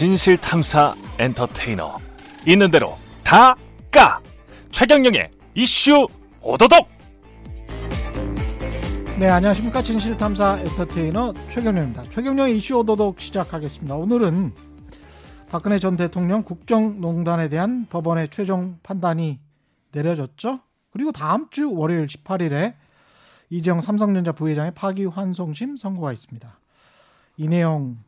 진실 탐사 엔터테이너. 있는 대로 다 까. 최경영의 이슈 오도독! 네 안녕하십니까. 진실 탐사 엔터테이너 최경영입니다. 최경영의 이슈 오도독 시작하겠습니다. 오늘은 박근혜 전 대통령 국정농단에 대한 법원의 최종 판단이 내려졌죠? 그리고 다음 주 월요일 18일에 이재용 삼성전자 부회장의 파기환송심 선고가 있습니다. 이 내용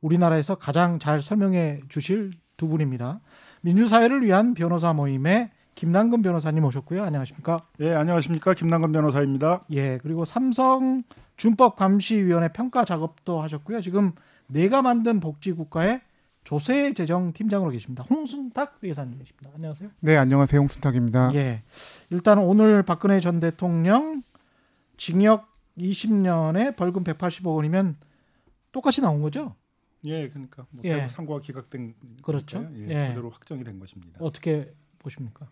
우리나라에서 가장 잘 설명해 주실 두 분입니다. 민주사회를 위한 변호사 모임의 김남근 변호사님 오셨고요. 안녕하십니까? 예, 안녕하십니까? 김남근 변호사입니다. 예, 그리고 삼성 준법 감시위원회 평가 작업도 하셨고요. 지금 내가 만든 복지국가의 조세 재정 팀장으로 계십니다. 홍순탁 회사님이십니다. 안녕하세요. 네, 안녕하세요. 홍순탁입니다. 예. 일단 오늘 박근혜 전 대통령 징역 20년에 벌금 180억 원이면 똑같이 나온 거죠? 예, 그러니까 뭐 예. 상고가 기각된 그렇죠. 거니까요. 예, 예. 그대로 확정이 된 것입니다. 어떻게 보십니까?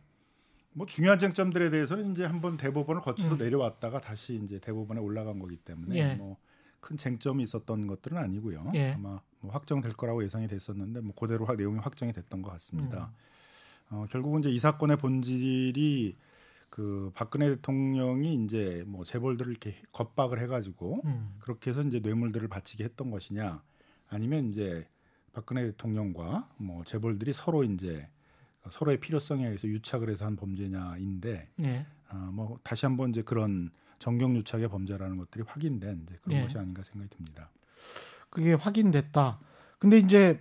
뭐 중요한 쟁점들에 대해서는 이제 한번 대법원을 거쳐서 음. 내려왔다가 다시 이제 대법원에 올라간 거기 때문에 예. 뭐큰 쟁점이 있었던 것들은 아니고요. 예. 아마 뭐 확정될 거라고 예상이 됐었는데 뭐 그대로 하- 내용이 확정이 됐던 것 음. 같습니다. 어, 결국은 이제 이 사건의 본질이 그 박근혜 대통령이 이제 뭐 재벌들을 이렇게 겁박을 해가지고 음. 그렇게 해서 이제 뇌물들을 바치게 했던 것이냐 아니면 이제 박근혜 대통령과 뭐 재벌들이 서로 이제 서로의 필요성에 의해서 유착을 해서 한 범죄냐인데 예. 아, 뭐 다시 한번 이제 그런 정경 유착의 범죄라는 것들이 확인된 이제 그런 예. 것이 아닌가 생각이 듭니다. 그게 확인됐다. 근데 이제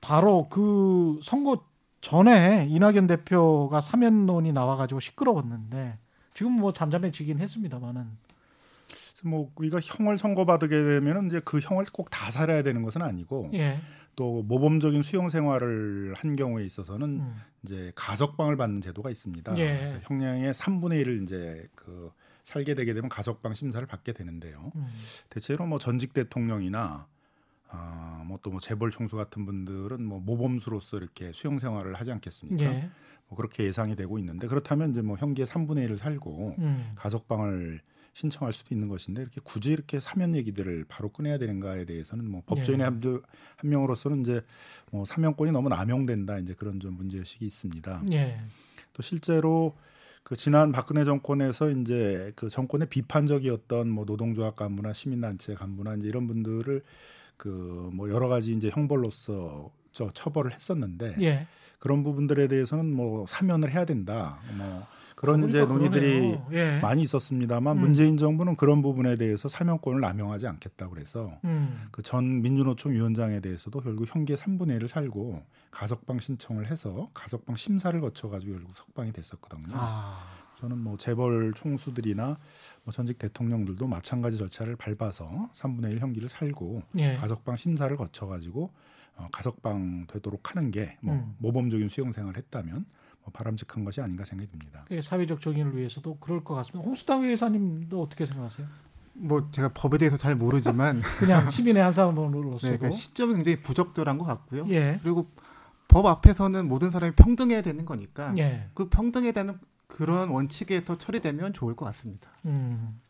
바로 그 선거 전에 이낙연 대표가 사면론이 나와가지고 시끄러웠는데 지금 뭐 잠잠해지긴 했습니다만은 뭐 우리가 형을 선고받게 되면은 이제 그 형을 꼭 다 살아야 되는 것은 아니고 예. 또 모범적인 수용 생활을 한 경우에 있어서는 음. 이제 가석방을 받는 제도가 있습니다. 예. 그래서 형량의 3분의 1을 이제 그 살게 되게 되면 가석방 심사를 받게 되는데요. 음. 대체로 뭐 전직 대통령이나 아, 뭐 또 뭐 재벌 총수 같은 분들은 뭐 모범수로서 이렇게 수용 생활을 하지 않겠습니까? 예. 뭐 그렇게 예상이 되고 있는데 그렇다면 이제 뭐 형기의 3분의 1을 살고 음. 가석방을 신청할 수도 있는 것인데 이렇게 굳이 이렇게 사면 얘기들을 바로 꺼내야 되는가에 대해서는 뭐 법조인의 예. 한, 한 명으로서는 이제 뭐 사면권이 너무 남용된다 이제 그런 좀 문제 의식이 있습니다. 예. 또 실제로 그 지난 박근혜 정권에서 이제 그 정권의 비판적이었던 뭐 노동조합 간부나 시민단체 간부나 이제 이런 분들을 그 뭐 여러 가지 이제 형벌로서 저 처벌을 했었는데 예. 그런 부분들에 대해서는 뭐 사면을 해야 된다. 뭐 그런 이제 그러니까 논의들이 그러네요. 예. 많이 있었습니다만 음. 문재인 정부는 그런 부분에 대해서 사면권을 남용하지 않겠다고 그래서 음. 그전 민주노총 위원장에 대해서도 결국 형기의 3분의 1을 살고 가석방 신청을 해서 가석방 심사를 거쳐 가지고 결국 석방이 됐었거든요. 아. 저는 뭐 재벌 총수들이나 뭐 전직 대통령들도 마찬가지 절차를 밟아서 3분의 1 형기를 살고 예. 가석방 심사를 거쳐 가지고 어, 가석방 되도록 하는 게뭐 음. 모범적인 수용 생활을 했다면 뭐 바람직한 것이 아닌가 생각이 듭니다. 사회적 정의를 위해서도 그럴 것 같습니다. 홍수당 회사님도 어떻게 생각하세요? 뭐 제가 법에 대해서 잘 모르지만 그냥 시민의 한 사람으로서도 네, 그 시점이 굉장히 부적절한 것 같고요. 예. 그리고 법 앞에서는 모든 사람이 평등해야 되는 거니까 예. 그 평등에 대한 그런 원칙에서 처리되면 좋을 것 같습니다. 음.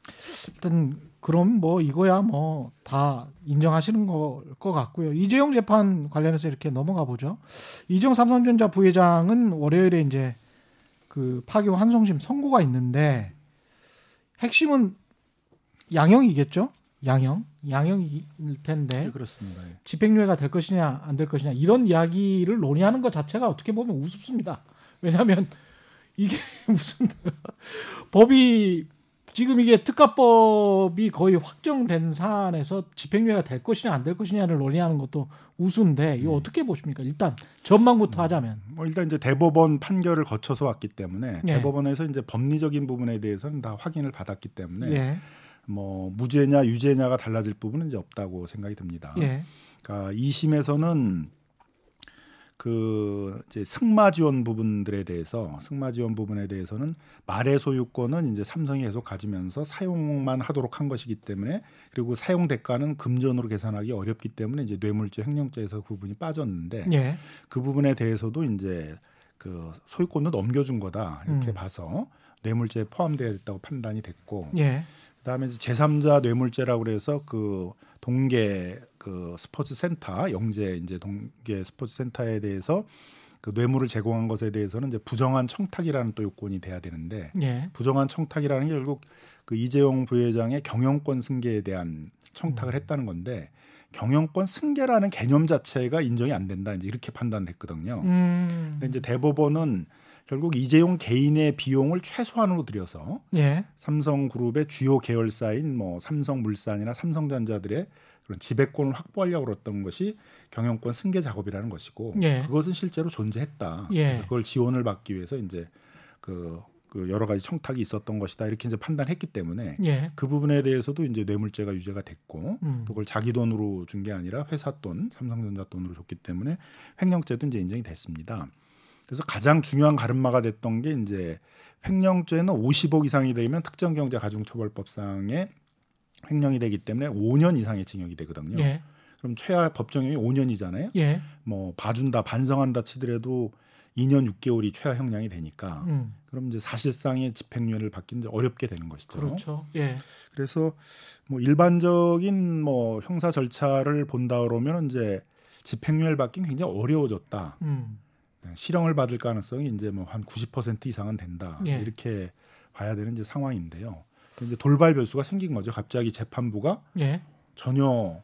일단 그럼 뭐 이거야 뭐 다 인정하시는 걸 것 같고요. 이재용 재판 관련해서 이렇게 넘어가 보죠. 이재용 삼성전자 부회장은 월요일에 이제 그 파기 환송심 선고가 있는데 핵심은 양형이겠죠? 양형, 양형일 텐데 네, 그렇습니다. 예. 집행유예가 될 것이냐 안 될 것이냐 이런 이야기를 논의하는 것 자체가 어떻게 보면 우습습니다. 왜냐하면 이게 무슨 법이 지금 이게 특가법이 거의 확정된 사안에서 집행유예가 될 것이냐 안 될 것이냐를 논의하는 것도 우스운데 이거 네. 어떻게 보십니까? 일단 전망부터 하자면 뭐 일단 이제 대법원 판결을 거쳐서 왔기 때문에 예. 대법원에서 이제 법리적인 부분에 대해서는 다 확인을 받았기 때문에 예, 뭐 무죄냐 유죄냐가 달라질 부분은 이제 없다고 생각이 듭니다. 예, 그러니까 2심에서는 그 이제 승마 지원 부분들에 대해서 승마 지원 부분에 대해서는 말의 소유권은 이제 삼성이 계속 가지면서 사용만 하도록 한 것이기 때문에 그리고 사용 대가는 금전으로 계산하기 어렵기 때문에 이제 뇌물죄 횡령죄에서 그 부분이 빠졌는데 예, 그 부분에 대해서도 이제 그 소유권도 넘겨준 거다 이렇게 음. 봐서 뇌물죄에 포함되어 있다고 판단이 됐고 예. 그다음에 이제 제3자 뇌물죄라고 그래서 그 동계 그 스포츠 센터 영재 이제 동계 스포츠 센터에 대해서 그 뇌물을 제공한 것에 대해서는 이제 부정한 청탁이라는 또 요건이 돼야 되는데 예. 부정한 청탁이라는 게 결국 그 이재용 부회장의 경영권 승계에 대한 청탁을 음. 했다는 건데 경영권 승계라는 개념 자체가 인정이 안 된다 이제 이렇게 판단을 했거든요. 음. 근데 이제 대법원은 결국 이재용 개인의 비용을 최소한으로 들여서 예. 삼성그룹의 주요 계열사인 뭐 삼성물산이나 삼성전자들의 그런 지배권을 확보하려고 그랬던 것이 경영권 승계 작업이라는 것이고 예. 그것은 실제로 존재했다. 예. 그래서 그걸 지원을 받기 위해서 이제 그, 그 여러 가지 청탁이 있었던 것이다 이렇게 이제 판단했기 때문에 예. 그 부분에 대해서도 이제 뇌물죄가 유죄가 됐고 음. 또 그걸 자기 돈으로 준 게 아니라 회사 돈, 삼성전자 돈으로 줬기 때문에 횡령죄도 이제 인정이 됐습니다. 그래서 가장 중요한 가름마가 됐던 게 이제 횡령죄는 50억 이상이 되면 특정 경제 가중처벌법상에 횡령이 되기 때문에 5년 이상의 징역이 되거든요. 예. 그럼 최하 법정형이 5년이잖아요. 예. 뭐 봐준다, 반성한다 치더라도 2년 6개월이 최하 형량이 되니까 음. 그럼 이제 사실상의 집행유예를 받기는 이제 어렵게 되는 것이죠. 그렇죠. 예. 그래서 뭐 일반적인 뭐 형사 절차를 본다 그러면 이제 집행유예를 받기는 굉장히 어려워졌다. 음. 네, 실형을 받을 가능성이 이제 뭐 한 90% 이상은 된다. 예. 이렇게 봐야 되는 이제 상황인데요. 이제 돌발 변수가 생긴 거죠. 갑자기 재판부가 예. 전혀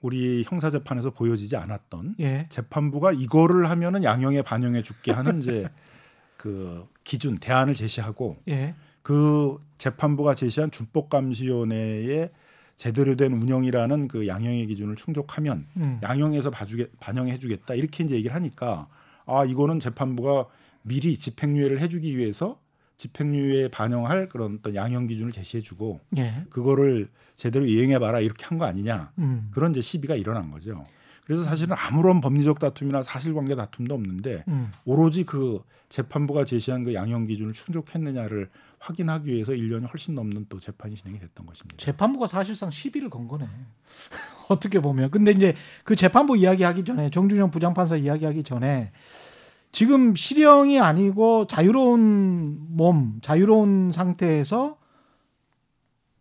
우리 형사 재판에서 보여지지 않았던 예. 재판부가 이거를 하면은 양형에 반영해 줄게 하는 이제 그 기준 대안을 제시하고 예. 그 재판부가 제시한 준법감시위원회의 제대로 된 운영이라는 그 양형의 기준을 충족하면 음. 양형에서 봐주게 반영해주겠다 이렇게 이제 얘기를 하니까 아 이거는 재판부가 미리 집행유예를 해주기 위해서 집행유예에 반영할 그런 어떤 양형 기준을 제시해주고 예. 그거를 제대로 이행해봐라 이렇게 한 거 아니냐 음. 그런 이제 시비가 일어난 거죠. 그래서 사실은 아무런 법리적 다툼이나 사실관계 다툼도 없는데 음. 오로지 그 재판부가 제시한 그 양형 기준을 충족했느냐를 확인하기 위해서 1년이 훨씬 넘는 또 재판이 진행이 됐던 것입니다. 재판부가 사실상 시비를 건 거네. 어떻게 보면. 근데 이제 그 재판부 이야기하기 전에 정준영 부장판사 이야기하기 전에 지금 실형이 아니고 자유로운 몸, 자유로운 상태에서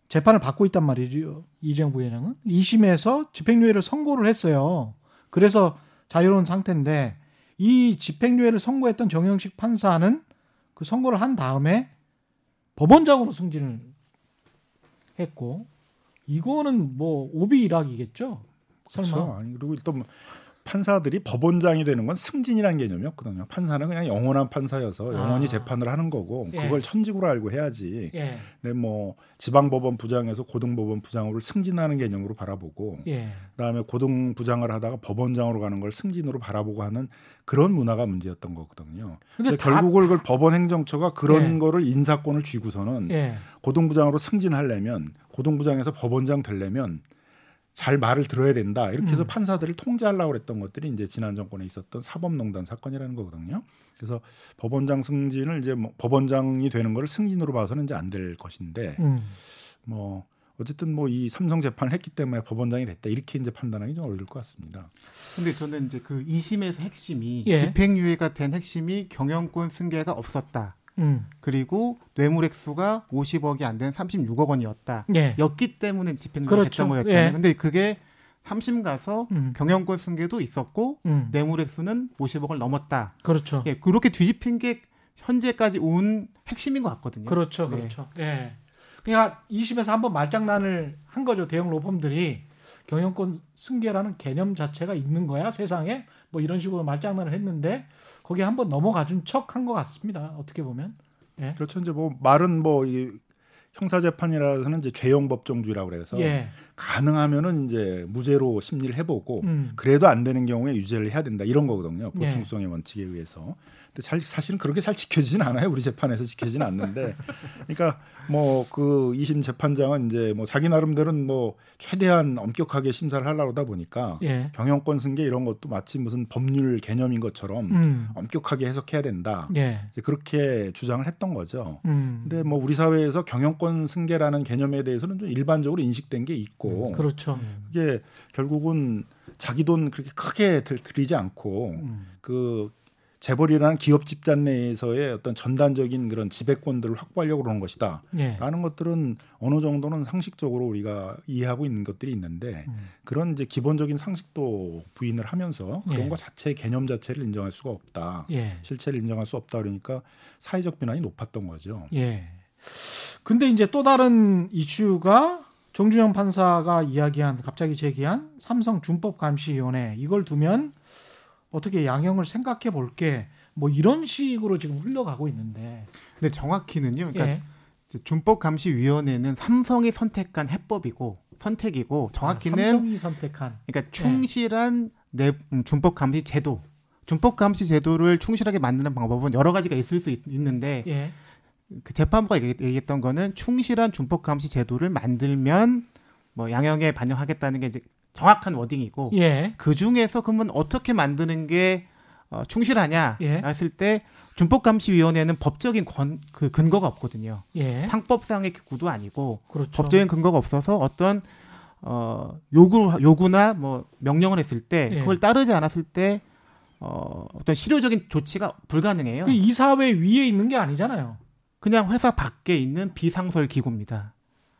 재판을 받고 있단 말이죠. 이재용 부회장은 2심에서 집행유예를 선고를 했어요. 그래서 자유로운 상태인데 이 집행유예를 선고했던 정영식 판사는 그 선고를 한 다음에 법원장으로 승진을 했고 이거는 뭐 오비 일학이겠죠. 설마. 그렇죠. 아니 그리고 일단 뭐 판사들이 법원장이 되는 건 승진이라는 개념이 없거든요. 판사는 그냥 영원한 판사여서 영원히 아. 재판을 하는 거고 예. 그걸 천직으로 알고 해야지. 예. 근데 뭐 지방법원 부장에서 고등법원 부장으로 승진하는 개념으로 바라보고 예. 그다음에 고등 부장을 하다가 법원장으로 가는 걸 승진으로 바라보고 하는 그런 문화가 문제였던 거거든요. 근데 근데 다- 결국을 그걸 법원 행정처가 그런 예. 거를 인사권을 쥐고서는 예. 고등부장으로 승진하려면 고등부장에서 법원장 되려면 잘 말을 들어야 된다. 이렇게 해서 음. 판사들을 통제하려고 그랬던 것들이 이제 지난 정권에 있었던 사법농단 사건이라는 거거든요. 그래서 법원장 승진을 이제 뭐 법원장이 되는 거를 승진으로 봐서는 이제 안 될 것인데 음. 뭐 어쨌든 뭐 이 삼성 재판을 했기 때문에 법원장이 됐다 이렇게 이제 판단하기 좀 어려울 것 같습니다. 근데 저는 이제 그 2심에서 핵심이 예. 집행유예가 된 핵심이 경영권 승계가 없었다. 음. 그리고 뇌물 액수가 50억이 안된 36억 원이었다. 예. 였기 때문에 집행유예가 그렇죠. 됐던 거였잖아요. 예. 근데 그게 3심 가서 음. 경영권 승계도 있었고 음. 뇌물 액수는 50억을 넘었다. 그렇죠. 예, 그렇게 뒤집힌 게 현재까지 온 핵심인 것 같거든요. 그렇죠. 네. 그렇죠. 예. 그러니까 2심에서 한번 말장난을 한 거죠. 대형 로펌들이 경영권 승계라는 개념 자체가 있는 거야 세상에 뭐 이런 식으로 말장난을 했는데 거기에 한번 넘어가 준 척한 것 같습니다. 어떻게 보면. 그렇죠. 이제 뭐 말은 뭐 이 형사 재판이라서는 이제 죄형 법정주의라고 그래서 예. 가능하면은 이제 무죄로 심리를 해보고 음. 그래도 안 되는 경우에 유죄를 해야 된다 이런 거거든요. 네. 보충성의 원칙에 의해서. 근데 잘, 사실은 그렇게 잘 지켜지진 않아요. 우리 재판에서 지켜지진 않는데. 그러니까 뭐 그 이심 재판장은 이제 뭐 자기 나름대로는 뭐 최대한 엄격하게 심사를 하려고 하다 보니까 예. 경영권 승계 이런 것도 마치 무슨 법률 개념인 것처럼 음. 엄격하게 해석해야 된다. 예. 이제 그렇게 주장을 했던 거죠. 음. 근데 뭐 우리 사회에서 경영권 승계라는 개념에 대해서는 좀 일반적으로 인식된 게 있고 그렇죠. 그게 결국은 자기 돈 그렇게 크게 들, 들이지 않고 음. 그 재벌이라는 기업 집단 내에서의 어떤 전단적인 그런 지배권들을 확보하려고 그러는 것이다. 예. 라는 것들은 어느 정도는 상식적으로 우리가 이해하고 있는 것들이 있는데 음. 그런 이제 기본적인 상식도 부인을 하면서 그런 예. 것 자체의 개념 자체를 인정할 수가 없다. 예. 실체를 인정할 수 없다 그러니까 사회적 비난이 높았던 거죠. 예. 근데 이제 또 다른 이슈가 정준영 판사가 이야기한 갑자기 제기한 삼성 준법 감시위원회 이걸 두면 어떻게 양형을 생각해 볼게 뭐 이런 식으로 지금 흘러가고 있는데 근데 정확히는요. 그러니까 예. 준법 감시 위원회는 삼성이 선택한 해법이고 선택이고 정확히는 아, 삼성이 선택한 그러니까 충실한 내 음, 준법 감시 제도. 준법 감시 제도를 충실하게 만드는 방법은 여러 가지가 있을 수 있, 는데 예. 그 재판부가 얘기- 얘기했던 거는 충실한 준법 감시 제도를 만들면 뭐 양형에 반영하겠다는 게 이제 정확한 워딩이고 예. 그 중에서 그러면 어떻게 만드는 게 어, 충실하냐 예. 했을 때 준법감시위원회는 법적인 권, 그 근거가 없거든요. 예. 상법상의 구도 아니고 그렇죠. 법적인 근거가 없어서 어떤 어, 요구 요구나 뭐 명령을 했을 때 예. 그걸 따르지 않았을 때 어, 어떤 실효적인 조치가 불가능해요. 그 이사회 위에 있는 게 아니잖아요. 그냥 회사 밖에 있는 비상설 기구입니다.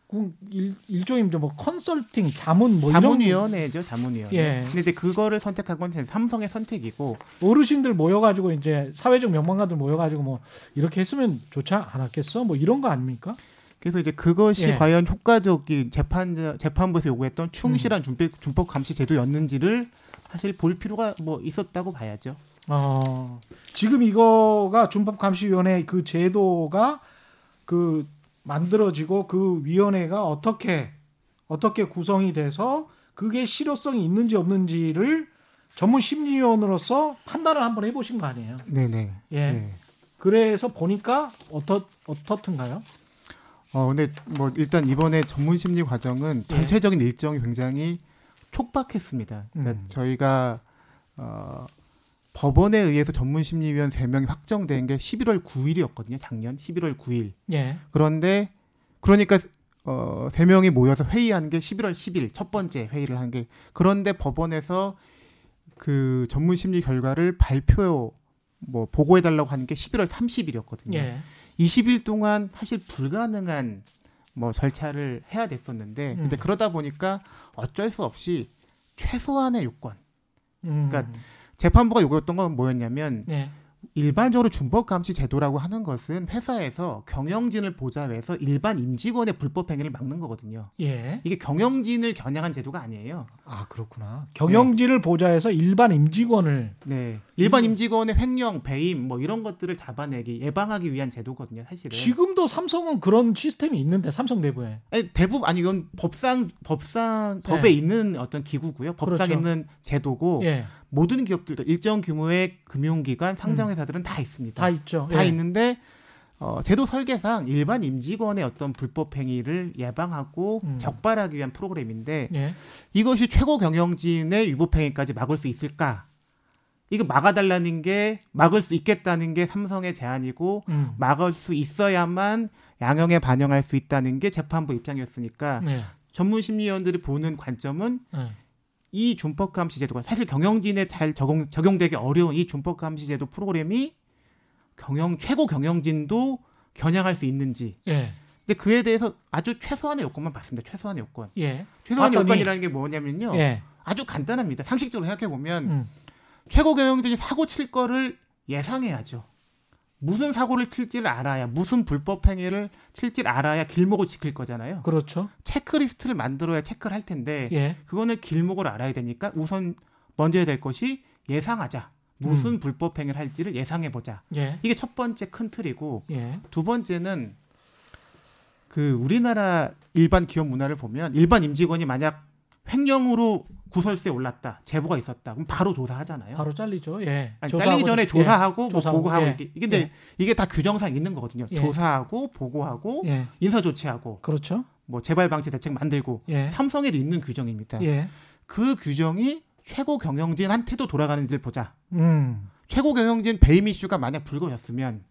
그 일, 일종의 뭐 컨설팅, 자문 뭐 자문위원회죠, 자문위원회. 예. 근데 이제 그거를 선택한 건 삼성의 선택이고 어르신들 모여가지고 이제 사회적 명망가들 모여가지고 뭐 이렇게 했으면 좋지 않았겠어? 뭐 이런 거 아닙니까? 그래서 이제 그것이 예. 과연 효과적인 재판 재판부에서 요구했던 충실한 준법, 준법 감시 제도였는지를 사실 볼 필요가 뭐 있었다고 봐야죠. 어, 지금 이거가 준법감시위원회 그 제도가 그 만들어지고 그 위원회가 어떻게 어떻게 구성이 돼서 그게 실효성이 있는지 없는지를 전문 심리위원으로서 판단을 한번 해보신 거 아니에요? 네네. 예. 네. 그래서 보니까 어떻 어떻든가요? 어 근데 뭐 일단 이번에 전문 심리 과정은 예. 전체적인 일정이 굉장히 촉박했습니다. 그러니까 음. 저희가 어 법원에 의해서 전문 심리위원 3명이 확정된 게 11월 9일이었거든요. 작년 11월 9일. 예. 그런데 그러니까 어, 세 명이 모여서 회의한 게 11월 10일 첫 번째 회의를 한 게 그런데 법원에서 그 전문 심리 결과를 발표 뭐 보고해 달라고 하는 게 11월 30일이었거든요. 예. 20일 동안 사실 불가능한 뭐 절차를 해야 됐었는데 근데 음. 그러다 보니까 어쩔 수 없이 최소한의 요건 음. 그러니까 재판부가 요구했던 건 뭐였냐면 예. 일반적으로 준법 감시 제도라고 하는 것은 회사에서 경영진을 보좌해서 일반 임직원의 불법 행위를 막는 거거든요. 예. 이게 경영진을 겨냥한 제도가 아니에요. 아 그렇구나. 경영진을 보좌해서 일반 임직원을 네. 일반 음. 임직원의 횡령, 배임 뭐 이런 것들을 잡아내기 예방하기 위한 제도거든요, 사실은. 지금도 삼성은 그런 시스템이 있는데 삼성 내부에 아니, 대부분 아니 이건 법상 법상 네. 법에 있는 어떤 기구고요. 법상에 그렇죠. 있는 제도고 예. 모든 기업들 일정 규모의 금융기관, 상장회사들은 다 있습니다. 다 있죠. 다 예. 있는데 어, 제도 설계상 일반 임직원의 어떤 불법 행위를 예방하고 음. 적발하기 위한 프로그램인데 예. 이것이 최고 경영진의 위법 행위까지 막을 수 있을까? 이거 막아달라는 게 막을 수 있겠다는 게 삼성의 제안이고 음. 막을 수 있어야만 양형에 반영할 수 있다는 게 재판부 입장이었으니까 예. 전문 심리위원들이 보는 관점은 예. 이 준법 감시 제도가 사실 경영진에 잘 적용, 적용되기 어려운 이 준법 감시 제도 프로그램이 경영 최고 경영진도 겨냥할 수 있는지 예. 근데 그에 대해서 아주 최소한의 요건만 봤습니다. 최소한의 요건. 예. 최소한의 봤더니- 요건이라는 게 뭐냐면요. 예. 아주 간단합니다. 상식적으로 생각해 보면 음. 최고 경영진이 사고 칠 거를 예상해야죠. 무슨 사고를 칠지를 알아야 무슨 불법 행위를 칠지를 알아야 길목을 지킬 거잖아요. 그렇죠. 체크리스트를 만들어야 체크를 할 텐데 예. 그거는 길목을 알아야 되니까 우선 먼저 해야 될 것이 예상하자. 무슨 불법 행위를 할지를 예상해 보자. 예. 이게 첫 번째 큰 틀이고 예. 두 번째는 그 우리나라 일반 기업 문화를 보면 일반 임직원이 만약 횡령으로 구설수에 올랐다 제보가 있었다 그럼 바로 조사하잖아요. 바로 잘리죠. 예. 아니, 잘리기 전에 예. 조사하고 뭐 조사하고, 보고하고 예. 이게 근데 예. 이게 다 규정상 있는 거거든요. 예. 조사하고 보고하고 예. 인사 조치하고 그렇죠. 뭐 재발 방지 대책 만들고 예. 삼성에도 있는 규정입니다. 예. 그 규정이 최고 경영진한테도 돌아가는지를 보자. 음. 최고 경영진 배임 이슈가 만약 불거졌으면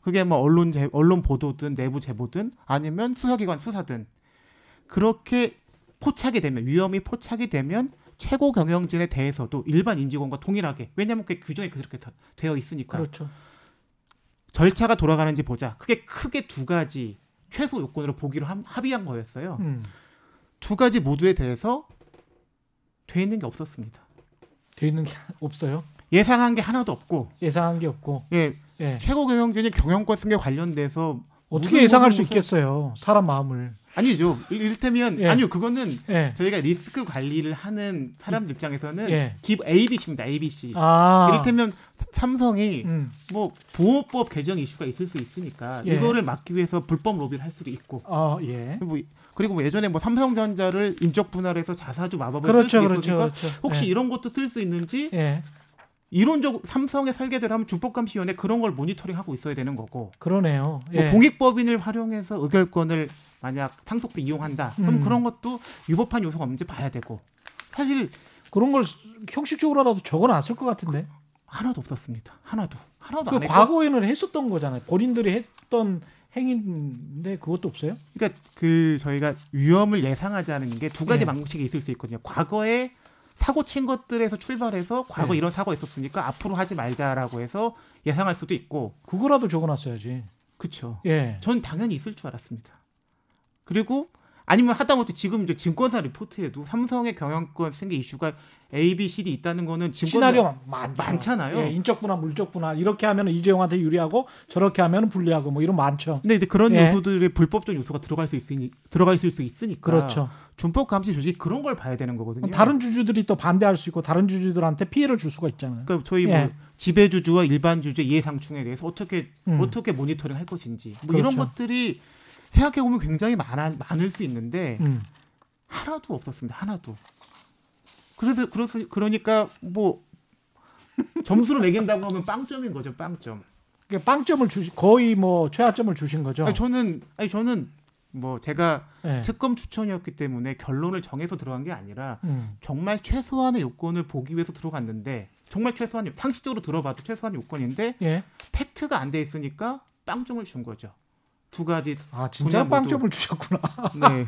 그게 뭐 언론 제, 언론 보도든 내부 제보든 아니면 수사기관 수사든 그렇게 포착이 되면 위험이 포착이 되면 최고 경영진에 대해서도 일반 임직원과 동일하게 왜냐하면 그 규정이 그렇게 다- 되어 있으니까 그렇죠. 절차가 돌아가는지 보자. 그게 크게 두 가지 최소 요건으로 보기로 함- 합의한 거였어요. 음. 두 가지 모두에 대해서 돼 있는 게 없었습니다. 돼 있는 게 없어요. 예상한 게 하나도 없고 예상한 게 없고. 예, 예. 최고 경영진이 경영권 승계 관련돼서 어떻게 예상할 수 있겠어요. 사람 마음을. 아니죠. 일- 이를테면 예. 아니요 그거는 예. 저희가 리스크 관리를 하는 사람들 입장에서는 예. 기 ABC입니다. ABC. 아. 이를테면 삼성이 음. 뭐 보호법 개정 이슈가 있을 수 있으니까 예. 이거를 막기 위해서 불법 로비를 할 수도 있고 아, 예. 뭐 그리고 뭐 예전에 뭐 삼성전자를 인적 분할해서 자사주 마법을 그렇죠, 쓸수 그렇죠, 있으니까 그렇죠. 혹시 예. 이런 것도 쓸 수 있는지 예. 이론적 삼성의 설계대로 하면 준법감시위원회 그런 걸 모니터링하고 있어야 되는 거고 그러네요. 뭐 예. 공익법인을 활용해서 의결권을 만약 상속도 이용한다 그럼 음. 그런 것도 유법한 요소가 없는지 봐야 되고 사실 그런 걸 형식적으로라도 적어 놨을 것 같은데. 하나도 없었습니다 하나도 하나도 그 과거에는 했었던 거잖아요. 본인들이 했던 행위인데 그것도 없어요? 그러니까 그 저희가 위험을 예상하자는 게두 가지 예. 방식이 있을 수 있거든요. 과거에 사고 친 것들에서 출발해서 과거 예. 이런 사고 있었으니까 앞으로 하지 말자라고 해서 예상할 수도 있고 그거라도 적어 놨어야지. 그렇죠. 예. 전 당연히 있을 줄 알았습니다. 그리고 아니면 하다못해 지금 이제 증권사 리포트에도 삼성의 경영권 승계 이슈가 A, B, C, D 있다는 거는 시나리오 많죠. 많잖아요. 예, 인적 분할, 물적 분할 이렇게 하면 이재용한테 유리하고 저렇게 하면 불리하고 뭐 이런 많죠. 근데 이제 그런 예. 요소들의 불법적 요소가 들어갈 수 있으니 들어가 있을 수 있으니까 그렇죠. 준법 감시 조직이 그런 걸 봐야 되는 거거든요. 다른 주주들이 또 반대할 수 있고 다른 주주들한테 피해를 줄 수가 있잖아요. 그러니까 저희 예. 뭐 지배 주주와 일반 주주 이해상충에 대해서 어떻게 음. 어떻게 모니터링 할 것인지 뭐 그렇죠. 이런 것들이 생각해 보면 굉장히 많아 많을 수 있는데 음. 하나도 없었습니다. 하나도. 그래서 그래서 그러니까 뭐 점수를 매긴다고 하면 빵점인 거죠. 빵점. 그러니까 빵점을 주시 거의 뭐 최하점을 주신 거죠. 아니, 저는 아니 저는 뭐 제가 예. 특검 추천이었기 때문에 결론을 정해서 들어간 게 아니라 음. 정말 최소한의 요건을 보기 위해서 들어갔는데 정말 최소한 상식적으로 들어봐도 최소한 요건인데 예. 팩트가 안 돼 있으니까 빵점을 준 거죠. 두 가지. 아 진짜 빵점을 주셨구나. 네.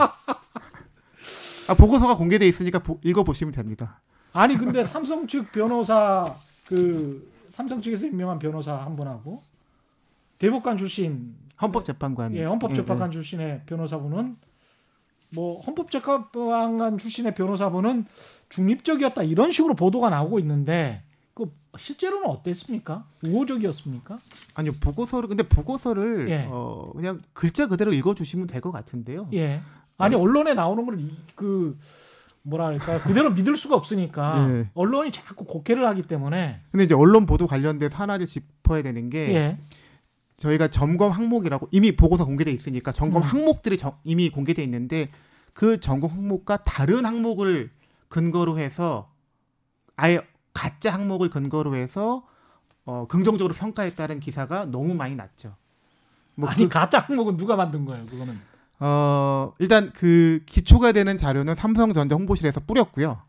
아, 보고서가 공개돼 있으니까 보- 읽어보시면 됩니다. 아니 근데 삼성 측 변호사 그 삼성 측에서 임명한 변호사 한 분하고 대법관 출신 헌법재판관. 예, 헌법재판관 출신의 변호사분은 뭐 헌법재판관 출신의 변호사분은 중립적이었다 이런 식으로 보도가 나오고 있는데 그 실제로는 어땠습니까? 우호적이었습니까? 아니요 보고서를 근데 보고서를 예. 어, 그냥 글자 그대로 읽어주시면 될 것 같은데요. 예. 아니 언론에 나오는 걸그 뭐랄까 그대로 믿을 수가 없으니까 예. 언론이 자꾸 곡해를 하기 때문에 근데 이제 언론 보도 관련돼서 하나를 짚어야 되는 게 예. 저희가 점검 항목이라고 이미 보고서 공개돼 있으니까 점검 음. 항목들이 저- 이미 공개돼 있는데 그 점검 항목과 다른 항목을 근거로 해서 아예 가짜 항목을 근거로 해서 어, 긍정적으로 평가했다는 기사가 너무 많이 났죠. 뭐 아니 그- 가짜 항목은 누가 만든 거예요? 그거는 어, 일단 그 기초가 되는 자료는 삼성전자 홍보실에서 뿌렸고요.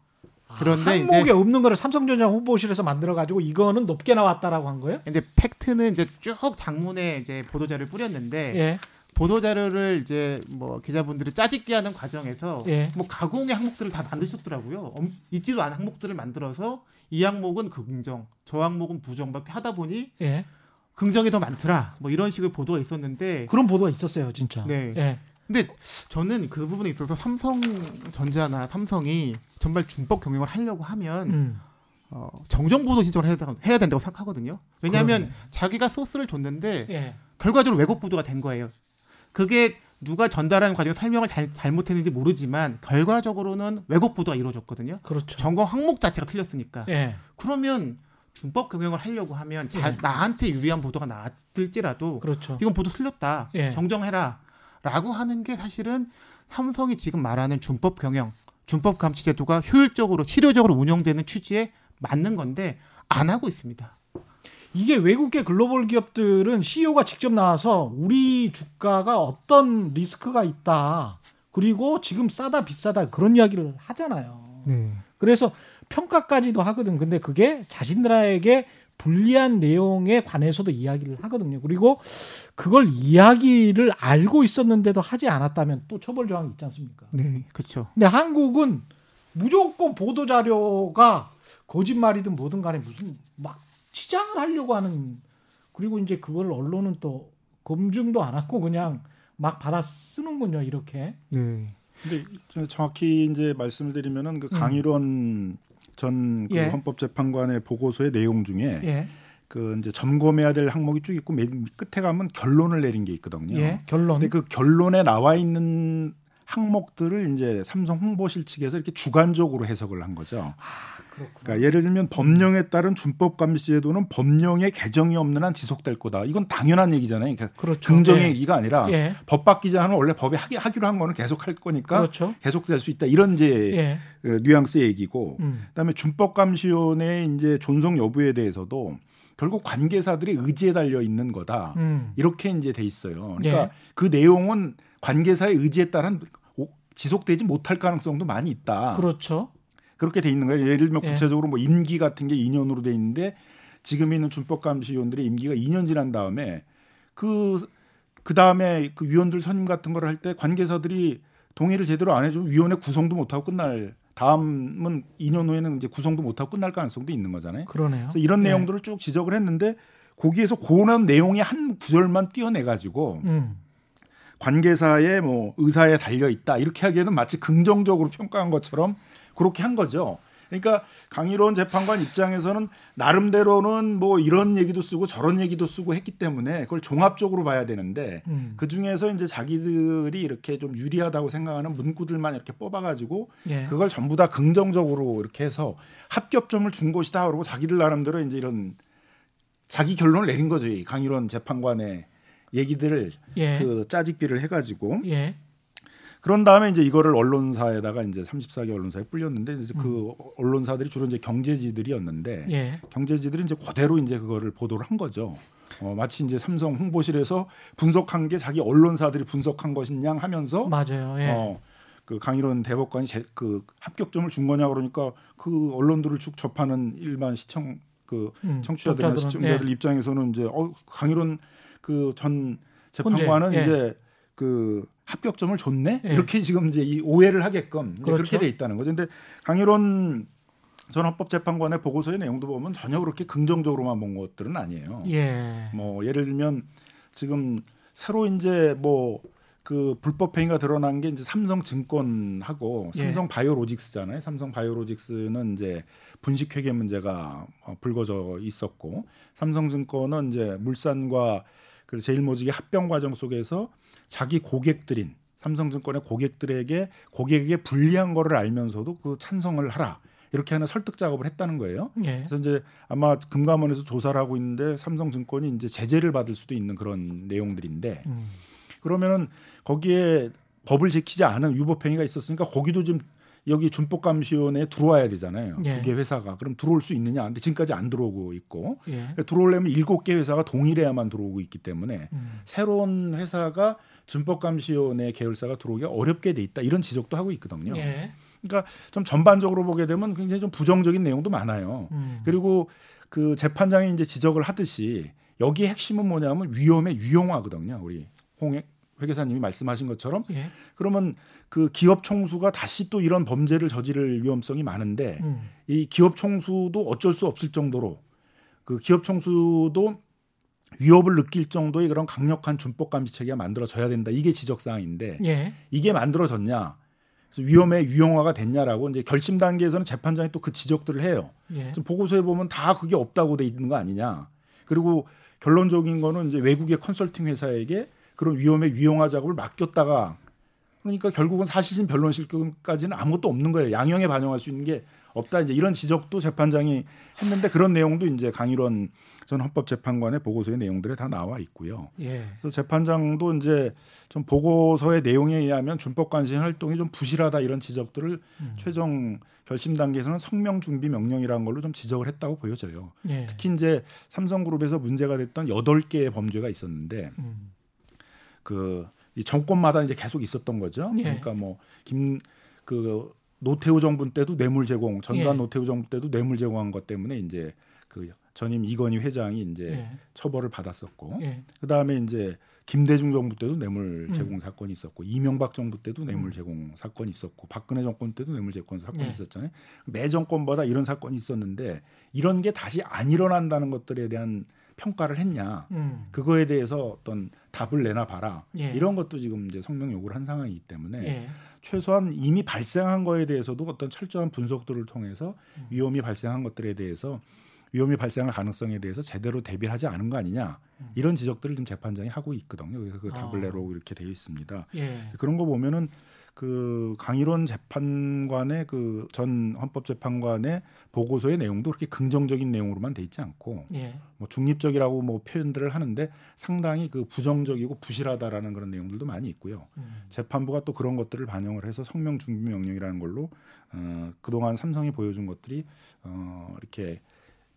그런데 이제- 항목에 없는 거를 삼성전자 홍보실에서 만들어 가지고 이거는 높게 나왔다라고 한 거예요? 이제 팩트는 이제 쭉 장문에 이제 보도자를 뿌렸는데 예. 보도 자료를 이제 뭐 기자분들이 짜집기 하는 과정에서 예. 뭐 가공의 항목들을 다 만드셨더라고요. 엄- 있지도 않은 항목들을 만들어서 이 항목은 긍정, 저 항목은 부정밖에 하다 보니 예. 긍정이 더 많더라. 뭐 이런 식의 보도가 있었는데 그런 보도가 있었어요, 진짜. 네. 예. 근데 저는 그 부분에 있어서 삼성전자나 삼성이 정말 준법 경영을 하려고 하면 음. 어, 정정 보도 신청을 해야, 된다고- 해야 된다고 생각하거든요. 왜냐하면 그러네. 자기가 소스를 줬는데 예. 결과적으로 왜곡 보도가 된 거예요. 그게 누가 전달하는 과정에서 설명을 잘, 잘못했는지 모르지만 결과적으로는 왜곡 보도가 이루어졌거든요. 그렇죠. 점검 항목 자체가 틀렸으니까. 예. 그러면 준법 경영을 하려고 하면 자- 예. 나한테 유리한 보도가 나왔을지라도 그렇죠. 이건 보도 틀렸다. 예. 정정해라. 라고 하는 게 사실은 삼성이 지금 말하는 준법 경영, 준법 감시 제도가 효율적으로 실효적으로 운영되는 취지에 맞는 건데 안 하고 있습니다. 이게 외국계 글로벌 기업들은 CEO가 직접 나와서 우리 주가가 어떤 리스크가 있다. 그리고 지금 싸다 비싸다 그런 이야기를 하잖아요. 네. 그래서 평가까지도 하거든. 근데 그게 자신들에게 불리한 내용에 관해서도 이야기를 하거든요. 그리고 그걸 이야기를 알고 있었는데도 하지 않았다면 또 처벌 조항이 있지 않습니까? 네, 그렇죠. 근데 한국은 무조건 보도 자료가 거짓말이든 뭐든 간에 무슨 막 치장을 하려고 하는 그리고 이제 그걸 언론은 또 검증도 안 하고 그냥 막 받아 쓰는군요 이렇게. 네. 근데 저 정확히 이제 말씀을 드리면은 그 강일원 전그 예. 헌법재판관의 보고서의 내용 중에 예. 그 이제 점검해야 될 항목이 쭉 있고 맨 끝에 가면 결론을 내린 게 있거든요. 예. 결론. 근데 그 결론에 나와 있는 항목들을 이제 삼성 홍보실 측에서 이렇게 주관적으로 해석을 한 거죠. 그렇구나. 그러니까 예를 들면 법령에 따른 준법 감시 제도는 법령의 개정이 없는 한 지속될 거다. 이건 당연한 얘기잖아요. 그러니까 그렇죠. 긍정의 예. 얘기가 아니라 예. 법 바뀌지 않으면 원래 법에 하기, 하기로 한 거는 계속 할 거니까 그렇죠. 계속될 수 있다. 이런 이제 예. 그 뉘앙스의 얘기고 음. 그다음에 준법 감시원의 이제 존속 여부에 대해서도 결국 관계사들의 의지에 달려 있는 거다. 음. 이렇게 이제 돼 있어요. 그러니까 예. 그 내용은 관계사의 의지에 따른 오- 지속되지 못할 가능성도 많이 있다. 그렇죠. 그렇게 돼 있는 거예요. 예를 들면 예. 구체적으로 뭐 임기 같은 게 2년으로 돼 있는데 지금 있는 준법감시위원들의 임기가 2년 지난 다음에 그, 그 다음에 그 위원들 선임 같은 걸 할 때 관계사들이 동의를 제대로 안 해주면 위원회 구성도 못하고 끝날 다음은 2년 후에는 이제 구성도 못하고 끝날 가능성도 있는 거잖아요. 그러네요. 그래서 이런 예. 내용들을 쭉 지적을 했는데 거기에서 고난 내용의 한 구절만 띄어내 가지고 음. 관계사의 뭐 의사에 달려 있다 이렇게 하기에는 마치 긍정적으로 평가한 것처럼 그렇게 한 거죠. 그러니까 강일원 재판관 입장에서는 나름대로는 뭐 이런 얘기도 쓰고 저런 얘기도 쓰고 했기 때문에 그걸 종합적으로 봐야 되는데 음. 그 중에서 이제 자기들이 이렇게 좀 유리하다고 생각하는 문구들만 이렇게 뽑아가지고 예. 그걸 전부 다 긍정적으로 이렇게 해서 합격점을 준 것이다 그러고 자기들 나름대로 이제 이런 자기 결론을 내린 거죠. 이 강일원 재판관의 얘기들을 예. 그 짜집기를 해가지고 예. 그런 다음에 이제 이거를 언론사에다가 이제 34개 언론사에 뿌렸는데 이제 그 언론사들이 주로 이제 경제지들이었는데 예. 경제지들이 이제 그대로 이제 그거를 보도를 한 거죠. 어, 마치 이제 삼성 홍보실에서 분석한 게 자기 언론사들이 분석한 것인 양 하면서 맞아요. 예. 어, 그 강일원 대법관이 제, 그 합격점을 준 거냐 그러니까 그 언론들을 쭉 접하는 일반 시청 그 음, 청취자들이나 시청자들 예. 입장에서는 이제 어 강일원 그 전 재판관은 예. 이제 그 합격점을 줬네 예. 이렇게 지금 이제 이 오해를 하게끔 그렇죠. 그렇게 돼 있다는 거죠. 근데 강일원 전 헌법재판관의 보고서의 내용도 보면 전혀 그렇게 긍정적으로만 본 것들은 아니에요. 예. 뭐 예를 들면 지금 새로 이제 뭐 그 불법 행위가 드러난 게 이제 삼성증권하고 예. 삼성 바이오로직스잖아요. 삼성 바이오로직스는 이제 분식 회계 문제가 어, 불거져 있었고 삼성증권은 이제 물산과 그 제일모직의 합병 과정 속에서 자기 고객들인 삼성증권의 고객들에게 고객에게 불리한 거를 알면서도 그 찬성을 하라 이렇게 하는 설득 작업을 했다는 거예요. 예. 그래서 이제 아마 금감원에서 조사를 하고 있는데 삼성증권이 이제 제재를 받을 수도 있는 그런 내용들인데 음. 그러면은 거기에 법을 지키지 않은 위법행위가 있었으니까 거기도 좀 여기 준법감시원에 들어와야 되잖아요. 예. 두개 회사가 그럼 들어올 수 있느냐? 근데 지금까지 안 들어오고 있고 예. 들어오려면 일곱 개 회사가 동일해야만 들어오고 있기 때문에 음. 새로운 회사가 준법감시원의 계열사가 들어오기가 어렵게 돼 있다 이런 지적도 하고 있거든요. 예. 그러니까 좀 전반적으로 보게 되면 굉장히 좀 부정적인 내용도 많아요. 음. 그리고 그 재판장이 이제 지적을 하듯이 여기 핵심은 뭐냐면 위험의 유용화거든요. 우리 홍 회계사님이 말씀하신 것처럼 예. 그러면 그 기업 총수가 다시 또 이런 범죄를 저지를 위험성이 많은데 음. 이 기업 총수도 어쩔 수 없을 정도로 그 기업 총수도 위협을 느낄 정도의 그런 강력한 준법 감시 체계가 만들어져야 된다. 이게 지적 사항인데 예. 이게 만들어졌냐? 위험의 유용화가 됐냐라고 이제 결심 단계에서는 재판장이 또 그 지적들을 해요. 예. 보고서에 보면 다 그게 없다고 돼 있는 거 아니냐. 그리고 결론적인 거는 이제 외국의 컨설팅 회사에게 그런 위험의 유용화 작업을 맡겼다가 그러니까 결국은 사실심 변론실까지는 아무것도 없는 거예요. 양형에 반영할 수 있는 게 없다. 이제 이런 지적도 재판장이 했는데 그런 내용도 이제 강일원 전 헌법재판관의 보고서의 내용들에 다 나와 있고요. 예. 그래서 재판장도 이제 좀 보고서의 내용에 의하면 준법 관심 활동이 좀 부실하다 이런 지적들을 음. 최종 결심 단계에서는 성명 준비 명령이라는 걸로 좀 지적을 했다고 보여져요. 예. 특히 이제 삼성그룹에서 문제가 됐던 여덟 개의 범죄가 있었는데 음. 그 이 정권마다 이제 계속 있었던 거죠. 예. 그러니까 뭐 김 그 노태우 정부 때도 뇌물 제공, 전두환 예. 노태우 정부 때도 뇌물 제공한 것 때문에 이제 그 전임 이건희 회장이 이제 예. 처벌을 받았었고 예. 그다음에 이제 김대중 정부 때도 뇌물 음. 제공 사건이 있었고 이명박 정부 때도 뇌물 음. 제공 사건이 있었고 박근혜 정권 때도 뇌물 제공 사건이 네. 있었잖아요. 매 정권마다 이런 사건이 있었는데 이런 게 다시 안 일어난다는 것들에 대한 평가를 했냐? 음. 그거에 대해서 어떤 답을 내놔 봐라. 예. 이런 것도 지금 이제 성명 요구를 한 상황이기 때문에 예. 최소한 이미 발생한 거에 대해서도 어떤 철저한 분석들을 통해서 음. 위험이 발생한 것들에 대해서 위험이 발생할 가능성에 대해서 제대로 대비를 하지 않은 거 아니냐 음. 이런 지적들을 지금 재판장이 하고 있거든요. 그래서 그 답을 아. 내라고 이렇게 되어 있습니다. 예. 그런 거 보면은 그 강일원 재판관의 그 전 헌법재판관의 보고서의 내용도 그렇게 긍정적인 내용으로만 돼 있지 않고 예. 뭐 중립적이라고 뭐 표현들을 하는데 상당히 그 부정적이고 부실하다라는 그런 내용들도 많이 있고요. 음. 재판부가 또 그런 것들을 반영을 해서 성명 중지 명령이라는 걸로 어, 그동안 삼성이 보여준 것들이 어, 이렇게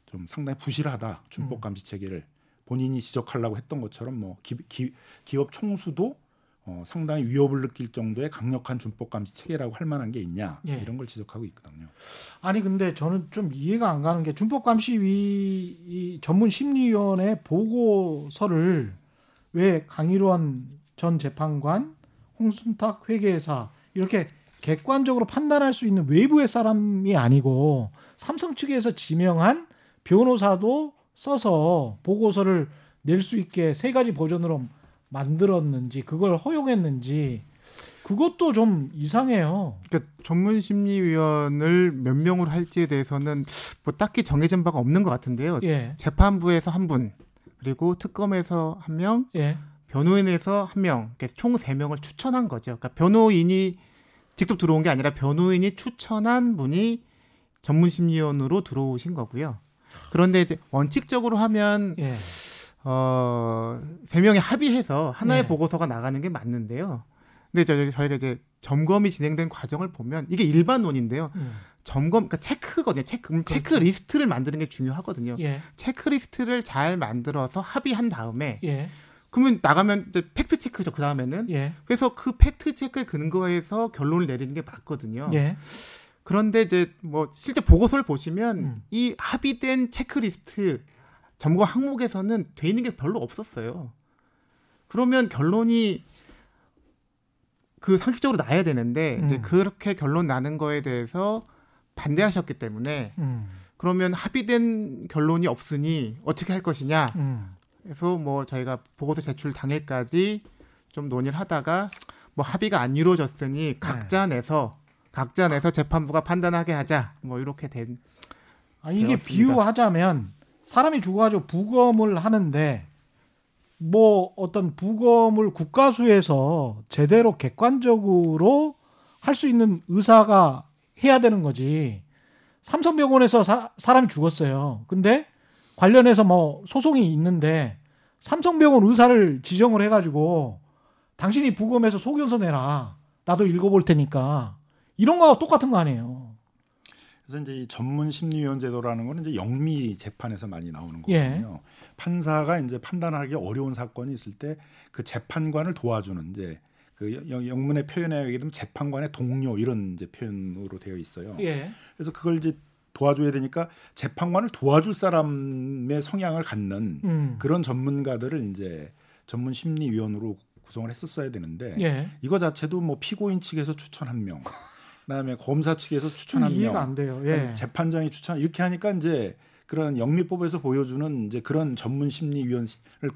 좀 상당히 부실하다 준법 감시 체계를 본인이 지적하려고 했던 것처럼 뭐 기, 기, 기업 총수도 어, 상당히 위협을 느낄 정도의 강력한 준법 감시 체계라고 할 만한 게 있냐 예. 이런 걸 지적하고 있거든요. 아니 근데 저는 좀 이해가 안 가는 게 준법 감시위 이 전문 심리위원회 보고서를 왜 강일원 전 재판관, 홍순탁 회계사 이렇게 객관적으로 판단할 수 있는 외부의 사람이 아니고 삼성 측에서 지명한 변호사도 써서 보고서를 낼 수 있게 세 가지 버전으로 만들었는지 그걸 허용했는지 그것도 좀 이상해요. 그러니까 전문 심리위원을 몇 명으로 할지에 대해서는 뭐 딱히 정해진 바가 없는 것 같은데요. 예, 재판부에서 한 분, 그리고 특검에서 한 명, 예, 변호인에서 한 명, 그러니까 총세 명을 추천한 거죠. 그러니까 변호인이 직접 들어온 게 아니라 변호인이 추천한 분이 전문 심리위원으로 들어오신 거고요. 그런데 이제 원칙적으로 하면 예. 어, 세 명이 합의해서 하나의 네. 보고서가 나가는 게 맞는데요. 근데 저, 저희가 이제 점검이 진행된 과정을 보면 이게 일반론인데요. 음. 점검, 그러니까 체크거든요. 체크, 그럼 그렇죠. 체크 리스트를 만드는 게 중요하거든요. 예, 체크 리스트를 잘 만들어서 합의한 다음에 예, 그러면 나가면 이제 팩트 체크죠. 그 다음에는 예, 그래서 그 팩트 체크에 근거해서 결론을 내리는 게 맞거든요. 예. 그런데 이제 뭐 실제 보고서를 보시면 음. 이 합의된 체크리스트 점검 항목에서는 돼 있는 게 별로 없었어요. 그러면 결론이 그 상식적으로 나야 되는데 이제 음. 그렇게 결론 나는 거에 대해서 반대하셨기 때문에 음, 그러면 합의된 결론이 없으니 어떻게 할 것이냐 음. 그래서 뭐 저희가 보고서 제출 당일까지 좀 논의를 하다가 뭐 합의가 안 이루어졌으니 각자 내서 각자 내서 재판부가 판단하게 하자 뭐 이렇게 된 아, 이게 되었습니다. 비유하자면 사람이 죽어가지고 부검을 하는데 뭐 어떤 부검을 국가수에서 제대로 객관적으로 할 수 있는 의사가 해야 되는 거지. 삼성병원에서 사, 사람이 죽었어요. 근데 관련해서 뭐 소송이 있는데 삼성병원 의사를 지정을 해가지고 당신이 부검해서 소견서 내라. 나도 읽어볼 테니까 이런 거하고 똑같은 거 아니에요. 그래서 이제 이 전문 심리위원 제도라는 거는 이제 영미 재판에서 많이 나오는 예. 거거든요. 판사가 이제 판단하기 어려운 사건이 있을 때 그 재판관을 도와주는 이제 그 영- 영문의 표현에 의하게 되면 재판관의 동료 이런 이제 표현으로 되어 있어요. 예. 그래서 그걸 이제 도와줘야 되니까 재판관을 도와줄 사람의 성향을 갖는 음. 그런 전문가들을 이제 전문 심리위원으로 구성을 했었어야 되는데 예. 이거 자체도 뭐 피고인 측에서 추천 한 명, 그다음에 검사 측에서 추천 한좀 이해가 명, 안 돼요. 예. 재판장이 추천 이렇게 하니까 이제 그런 영미법에서 보여주는 이제 그런 전문 심리위원을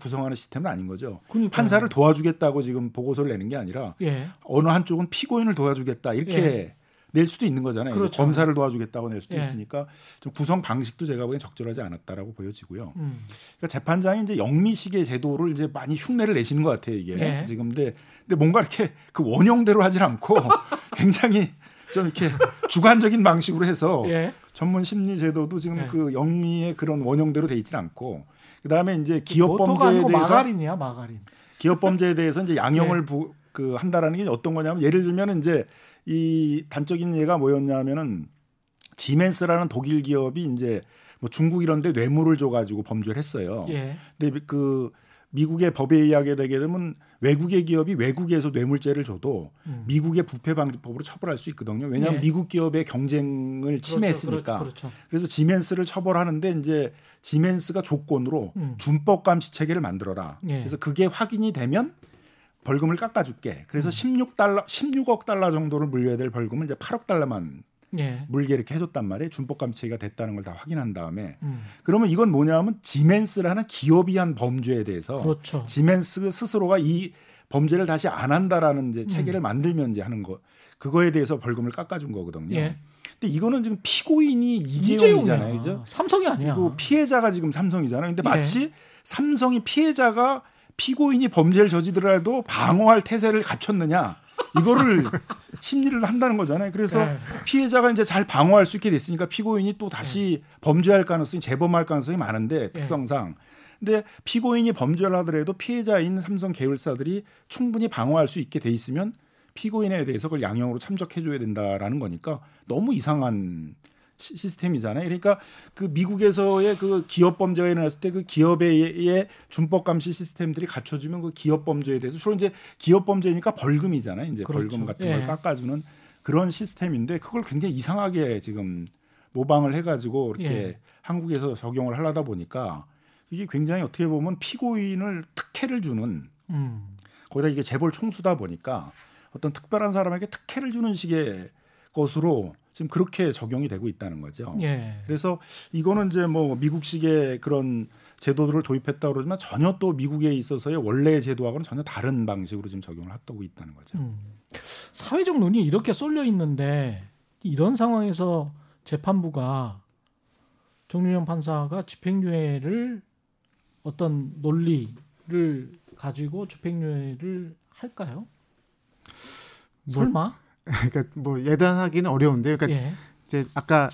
구성하는 시스템은 아닌 거죠. 그러니까요. 판사를 도와주겠다고 지금 보고서를 내는 게 아니라 예. 어느 한쪽은 피고인을 도와주겠다 이렇게 예. 낼 수도 있는 거잖아요. 그렇죠. 검사를 도와주겠다고 낼 수도 예. 있으니까 좀 구성 방식도 제가 보기엔 적절하지 않았다라고 보여지고요. 음. 그러니까 재판장이 이제 영미식의 제도를 이제 많이 흉내를 내시는 것 같아요 이게 예. 지금 근데 근데 뭔가 이렇게 그 원형대로 하진 않고 굉장히 좀 이렇게 주관적인 방식으로 해서 예. 전문 심리 제도도 지금 예. 그 영미의 그런 원형대로 돼 있지는 않고 그다음에 이제 기업 모토가 범죄에 대해서 마가린이야 마가린. 기업 범죄에 대해서 이제 양형을 예. 부, 그 한다라는 게 어떤 거냐면 예를 들면 이제 이 단적인 예가 뭐였냐면은 지멘스라는 독일 기업이 이제 뭐 중국 이런 데 뇌물을 줘 가지고 범죄를 했어요. 예. 근데 그 미국의 법에 의하게 되게 되면 외국의 기업이 외국에서 뇌물죄를 줘도 음. 미국의 부패 방지법으로 처벌할 수 있거든요. 왜냐하면 예. 미국 기업의 경쟁을 침해했으니까. 그렇죠. 그렇죠. 그래서 지멘스를 처벌하는데 이제 지멘스가 조건으로 음. 준법 감시 체계를 만들어라. 예. 그래서 그게 확인이 되면 벌금을 깎아줄게. 그래서 음. 16달러, 16억 달러 정도를 물려야 될 벌금을 이제 8억 달러만 예. 물게 이렇게 해줬단 말이에요. 준법 감시 체계가 됐다는 걸 다 확인한 다음에 음. 그러면 이건 뭐냐면 지멘스라는 기업이 한 범죄에 대해서 그렇죠. 지멘스 스스로가 이 범죄를 다시 안 한다라는 이제 체계를 만들면 이제 하는 거 그거에 대해서 벌금을 깎아준 거거든요. 예. 근데 이거는 지금 피고인이 이재용이잖아요, 이재용이야. 그죠? 삼성이 아니야. 그리고 피해자가 지금 삼성이잖아요. 근데 예. 마치 삼성이 피해자가 피고인이 범죄를 저지르더라도 방어할 태세를 갖췄느냐 이거를 심리를 한다는 거잖아요. 그래서 예. 피해자가 이제 잘 방어할 수 있게 됐으니까 피고인이 또 다시 범죄할 가능성이 재범할 가능성이 많은데 특성상. 근데 피고인이 범죄를 하더라도 피해자인 삼성 계열사들이 충분히 방어할 수 있게 돼 있으면 피고인에 대해서 그걸 양형으로 참작해 줘야 된다라는 거니까 너무 이상한 시- 시스템이잖아요. 그러니까 그 미국에서의 그 기업 범죄가 일어났을 때 그 기업의 준법 감시 시스템들이 갖춰지면 그 기업 범죄에 대해서 주로 이제 기업 범죄니까 벌금이잖아요. 이제 그렇죠. 벌금 같은 예. 걸 깎아주는 그런 시스템인데 그걸 굉장히 이상하게 지금 모방을 해가지고 이렇게 예. 한국에서 적용을 하려다 보니까 이게 굉장히 어떻게 보면 피고인을 특혜를 주는 음. 거기다 이게 재벌 총수다 보니까 어떤 특별한 사람에게 특혜를 주는 식의 것으로 지금 그렇게 적용이 되고 있다는 거죠. 예. 그래서 이거는 이제 뭐 미국식의 그런 제도들을 도입했다 그러지만 전혀 또 미국에 있어서의 원래 제도하고는 전혀 다른 방식으로 지금 적용을 하고 있다는 거죠. 음. 사회적 논의 이렇게 쏠려 있는데 이런 상황에서 재판부가 정윤영 판사가 집행유예를 어떤 논리를 가지고 집행유예를 할까요? 뭐- 설마? 그러니까 뭐 예단하기는 어려운데요. 그러니까 예. 이제 아까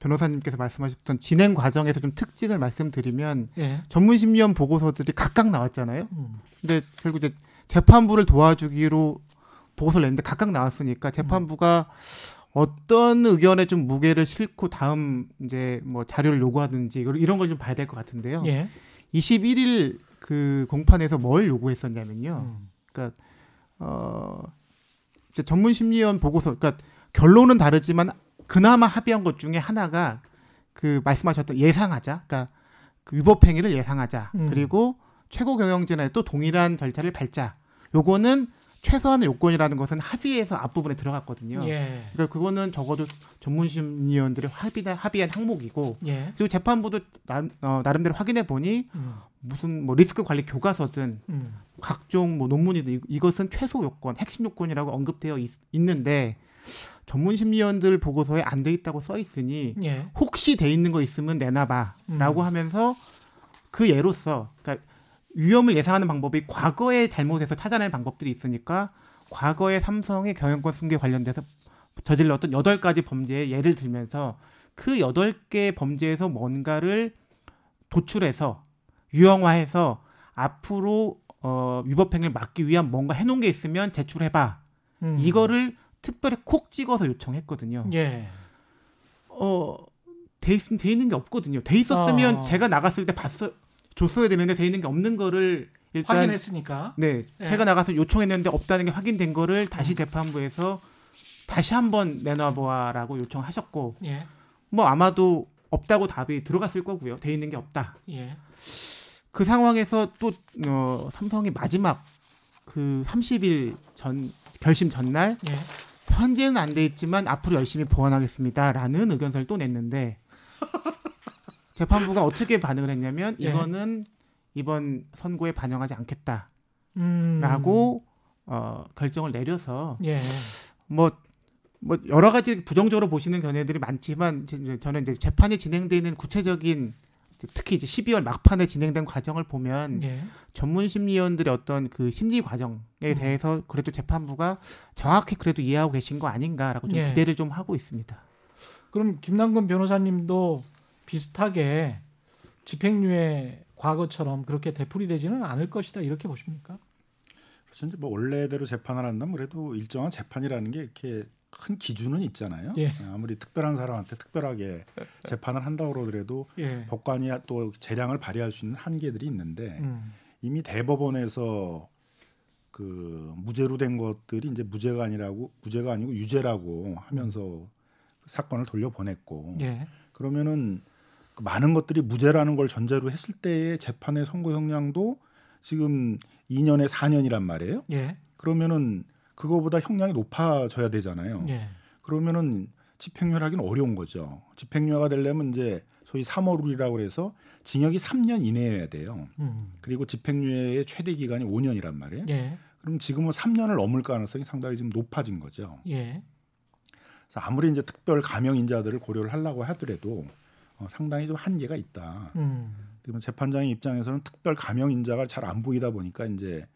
변호사님께서 말씀하셨던 진행 과정에서 좀 특징을 말씀드리면 예. 전문 심리원 보고서들이 각각 나왔잖아요. 음. 근데 결국 이제 재판부를 도와주기로 보고서를 냈는데 각각 나왔으니까 재판부가 어떤 의견에 좀 무게를 싣고 다음 이제 뭐 자료를 요구하든지 이런 걸 좀 봐야 될 것 같은데요. 예. 21일 그 공판에서 뭘 요구했었냐면요. 음. 그러니까 어 전문 심리원 보고서 그러니까 결론은 다르지만 그나마 합의한 것 중에 하나가 그 말씀하셨던 예상하자. 그러니까 그 위법 행위를 예상하자. 음. 그리고 최고 경영진에 또 동일한 절차를 밟자. 요거는 최소한의 요건이라는 것은 합의에서 앞부분에 들어갔거든요. 예. 그러니까 그거는 적어도 전문 심리원들이 합의다 합의한 항목이고 예. 그리고 재판부도 나, 어, 나름대로 확인해 보니 음. 무슨 뭐 리스크 관리 교과서든 음. 각종 뭐 논문이든 이- 이것은 최소 요건, 핵심 요건이라고 언급되어 있, 는데 전문 심리원들 보고서에 안 돼 있다고 써 있으니 예. 혹시 돼 있는 거 있으면 내놔봐라고 음. 하면서 그 예로서 그러니까 위험을 예상하는 방법이 과거의 잘못에서 찾아낼 방법들이 있으니까 과거의 삼성의 경영권 승계 관련돼서 저질렀던 여덟 가지 범죄의 예를 들면서 그 여덟 개 범죄에서 뭔가를 도출해서 유형화해서 앞으로 어, 위법행위를 막기 위한 뭔가 해놓은 게 있으면 제출해봐. 음. 이거를 특별히 콕 찍어서 요청했거든요. 예. 어, 돼, 있, 돼 있는 게 없거든요. 돼 있었으면 어. 제가 나갔을 때 봤어, 줬어야 되는데 돼 있는 게 없는 거를 일단 확인했으니까. 네, 예. 제가 나가서 요청했는데 없다는 게 확인된 거를 다시 재판부에서 다시 한번 내놔보아라고 요청하셨고 예. 뭐 아마도 없다고 답이 들어갔을 거고요. 돼 있는 게 없다. 예. 그 상황에서 또 어, 삼성이 마지막 그 30일 전 결심 전날 예. 현재는 안 돼 있지만 앞으로 열심히 보완하겠습니다라는 의견서를 또 냈는데 재판부가 어떻게 반응을 했냐면 예. 이거는 이번 선고에 반영하지 않겠다라고 음. 어, 결정을 내려서 예. 뭐, 뭐 여러 가지 부정적으로 보시는 견해들이 많지만 저는 이제 재판이 진행되는 구체적인 특히 이제 12월 막판에 진행된 과정을 보면 예. 전문 심리위원들의 어떤 그 심리 과정에 음. 대해서 그래도 재판부가 정확히 그래도 이해하고 계신 거 아닌가라고 좀 예. 기대를 좀 하고 있습니다. 그럼 김남근 변호사님도 비슷하게 집행유예 과거처럼 그렇게 되풀이되지는 않을 것이다 이렇게 보십니까? 그래서 이제 뭐 원래대로 재판을 한다면 그래도 일정한 재판이라는 게 이렇게 큰 기준은 있잖아요. 예. 아무리 특별한 사람한테 특별하게 재판을 한다고 그러더라도 예. 법관이 또 재량을 발휘할 수 있는 한계들이 있는데 음. 이미 대법원에서 그 무죄로 된 것들이 이제 무죄가 아니라고 무죄가 아니고 유죄라고 하면서 그 사건을 돌려보냈고 예. 그러면은 그 많은 것들이 무죄라는 걸 전제로 했을 때의 재판의 선고 형량도 지금 2년에 4년이란 말이에요. 예. 그러면은 그거보다 형량이 높아져야 되잖아요. 예. 그러면은 집행유예 하기는 어려운 거죠. 집행유예가 되려면 이제 소위 3월룰이라고 그래서 징역이 3년 이내여야 돼요. 음. 그리고 집행유예의 최대 기간이 5년이란 말이에요. 예. 그럼 지금은 3년을 넘을 가능성이 상당히 지금 높아진 거죠. 예. 그래서 아무리 이제 특별 감형 인자들을 고려를 하려고 하더라도 어, 상당히 좀 한계가 있다. 음. 그러면 재판장의 입장에서는 특별 감형 인자가 잘 안 보이다 보니까 이제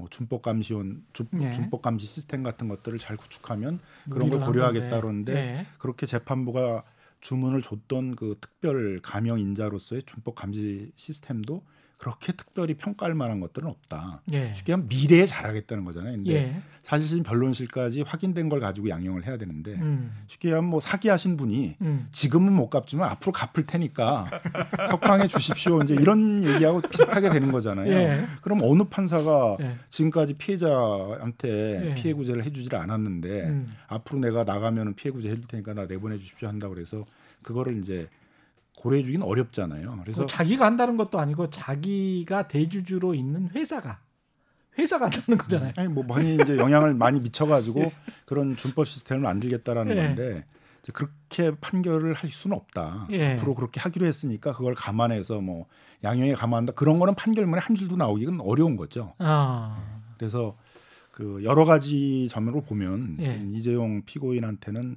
뭐 준법 감시원 준, 예. 감시 시스템 같은 것들을 잘 구축하면 그런 걸한 고려하겠다. 그러는데 예. 그렇게 재판부가 주문을 줬던 그 특별 감형 인자로서의 준법 감시 시스템도 그렇게 특별히 평가할 만한 것들은 없다. 예. 쉽게 하면 미래에 잘하겠다는 거잖아요. 근데 예. 사실은 변론실까지 확인된 걸 가지고 양형을 해야 되는데 음. 쉽게 하면 뭐 사기하신 분이 음. 지금은 못 갚지만 앞으로 갚을 테니까 석방해 주십시오. 이제 이런 얘기하고 비슷하게 되는 거잖아요. 예. 그럼 어느 판사가 예. 지금까지 피해자한테 예. 피해 구제를 해주질 않았는데 음. 앞으로 내가 나가면 피해 구제 해줄 테니까 나 내보내 주십시오 한다고 그래서 그거를 이제 고려해 주기는 어렵잖아요. 그래서 그 자기가 한다는 것도 아니고 자기가 대주주로 있는 회사가 회사가 한다는 거잖아요. 아니 뭐 많이 이제 영향을 많이 미쳐가지고 그런 준법 시스템을 만들겠다라는 예. 건데 이제 그렇게 판결을 할 수는 없다. 예. 앞으로 그렇게 하기로 했으니까 그걸 감안해서 뭐 양형에 감안한다 그런 거는 판결문에 한 줄도 나오기는 어려운 거죠. 아. 그래서 그 여러 가지 점으로 보면 예. 이재용 피고인한테는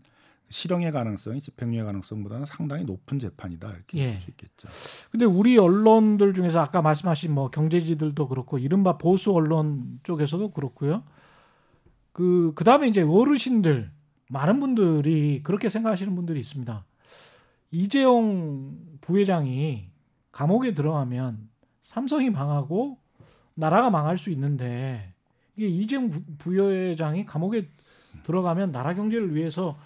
실형의 가능성이 집행유예 가능성보다는 상당히 높은 재판이다 이렇게 예. 볼수 있겠죠. 근데 우리 언론들 중에서 아까 말씀하신 뭐 경제지들도 그렇고 이른바 보수 언론 쪽에서도 그렇고요. 그 그다음에 이제 어르신들 많은 분들이 그렇게 생각하시는 분들이 있습니다. 이재용 부회장이 감옥에 들어가면 삼성이 망하고 나라가 망할 수 있는데 이게 이재용 부- 부회장이 감옥에 들어가면 나라 경제를 위해서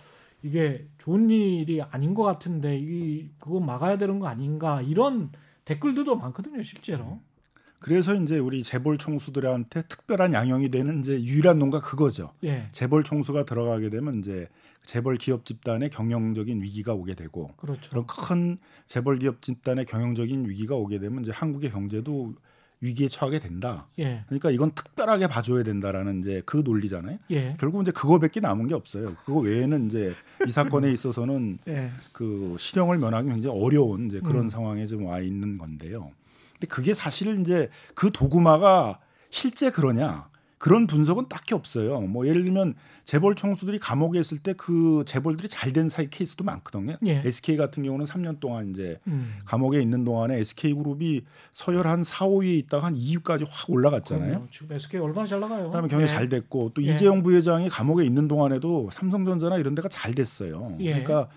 이게 좋은 일이 아닌 것 같은데 이 그거 막아야 되는 거 아닌가 이런 댓글들도 많거든요 실제로. 그래서 이제 우리 재벌 총수들한테 특별한 양형이 되는 이제 유일한 농가 그거죠. 예, 재벌 총수가 들어가게 되면 이제 재벌 기업 집단의 경영적인 위기가 오게 되고 그렇죠. 그런 큰 재벌 기업 집단의 경영적인 위기가 오게 되면 이제 한국의 경제도 위기에 처하게 된다. 예, 그러니까 이건 특별하게 봐줘야 된다라는 이제 그 논리잖아요. 예, 결국 이제 그거밖에 남은 게 없어요. 그거 외에는 이제 이 사건에 있어서는 예, 그 실형을 면하기 굉장히 어려운 이제 그런 음. 상황에 좀 와 있는 건데요. 근데 그게 사실 이제 그 도구마가 실제 그러냐 그런 분석은 딱히 없어요. 뭐 예를 들면 재벌 총수들이 감옥에 있을 때 그 재벌들이 잘 된 사이 케이스도 많거든요. 예. SK 같은 경우는 3년 동안 이제 음. 감옥에 있는 동안에 SK 그룹이 서열 한 4, 5위에 있다가 한 2위까지 확 올라갔잖아요. 그럼요. 지금 SK 얼마나 잘 나가요? 그다음에 경영 예. 잘 됐고 또 예. 이재용 부회장이 감옥에 있는 동안에도 삼성전자나 이런 데가 잘 됐어요. 예. 그러니까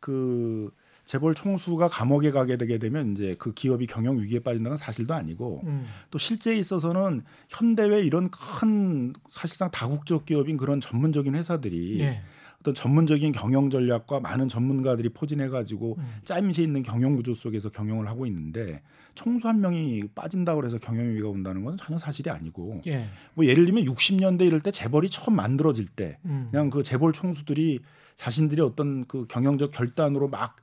그 재벌 총수가 감옥에 가게 되게 되면 이제 그 기업이 경영 위기에 빠진다는 사실도 아니고 음. 또 실제에 있어서는 현대외 이런 큰 사실상 다국적 기업인 그런 전문적인 회사들이 예. 어떤 전문적인 경영 전략과 많은 전문가들이 포진해 가지고 음. 짜임새 있는 경영 구조 속에서 경영을 하고 있는데 총수 한 명이 빠진다고 해서 경영 위기가 온다는 건 전혀 사실이 아니고 예. 뭐 예를 들면 60년대 이럴 때 재벌이 처음 만들어질 때 음. 그냥 그 재벌 총수들이 자신들이 어떤 그 경영적 결단으로 막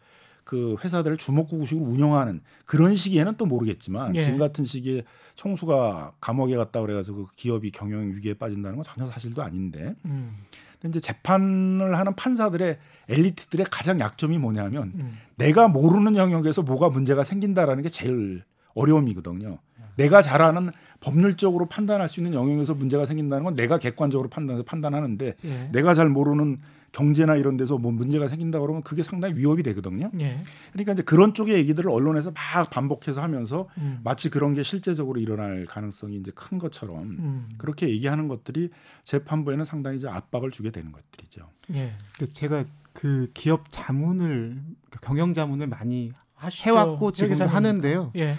그 회사들을 주먹구구식으로 운영하는 그런 시기에는 또 모르겠지만 예. 지금 같은 시기에 총수가 감옥에 갔다 그래가지고 그 기업이 경영 위기에 빠진다는 건 전혀 사실도 아닌데 음. 근데 이제 재판을 하는 판사들의 엘리트들의 가장 약점이 뭐냐면 음. 내가 모르는 영역에서 뭐가 문제가 생긴다라는 게 제일 어려움이거든요. 내가 잘 아는 법률적으로 판단할 수 있는 영역에서 문제가 생긴다는 건 내가 객관적으로 판단해서 판단하는데 예. 내가 잘 모르는 경제나 이런 데서 뭐 문제가 생긴다 그러면 그게 상당히 위협이 되거든요. 예. 그러니까 이제 그런 쪽의 얘기들을 언론에서 막 반복해서 하면서 음. 마치 그런 게 실제적으로 일어날 가능성이 이제 큰 것처럼 음. 그렇게 얘기하는 것들이 재판부에는 상당히 이제 압박을 주게 되는 것들이죠. 예. 근데 제가 그 기업 자문을 그 경영 자문을 많이 하시죠. 해왔고 지금도. 하는데요. 예.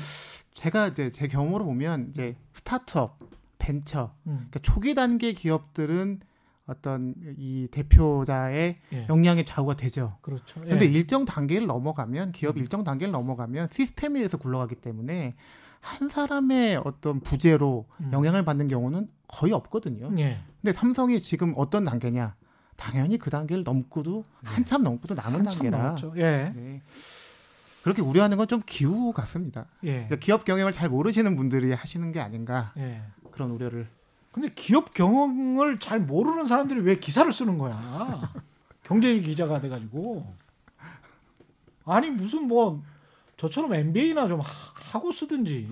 제가 이제 제 경험으로 보면 이제 스타트업, 벤처, 음. 그러니까 초기 단계 기업들은 어떤 이 대표자의 예. 역량의 좌우가 되죠. 그렇죠. 예. 근데 일정 단계를 넘어가면 기업 음. 일정 단계를 넘어가면 시스템에 의해서 굴러가기 때문에 한 사람의 어떤 부재로 음. 영향을 받는 경우는 거의 없거든요. 예. 근데 삼성이 지금 어떤 단계냐? 당연히 그 단계를 넘고도 한참 넘고도 남은 한참 단계라. 넘었죠. 예. 네. 그렇게 우려하는 건 좀 기우 같습니다. 예. 그러니까 기업 경영을 잘 모르시는 분들이 하시는 게 아닌가 예. 그런 우려를. 근데 기업 경영을 잘 모르는 사람들이 왜 기사를 쓰는 거야? 경제 기자가 돼가지고 아니 무슨 뭐 저처럼 MBA나 좀 하- 하고 쓰든지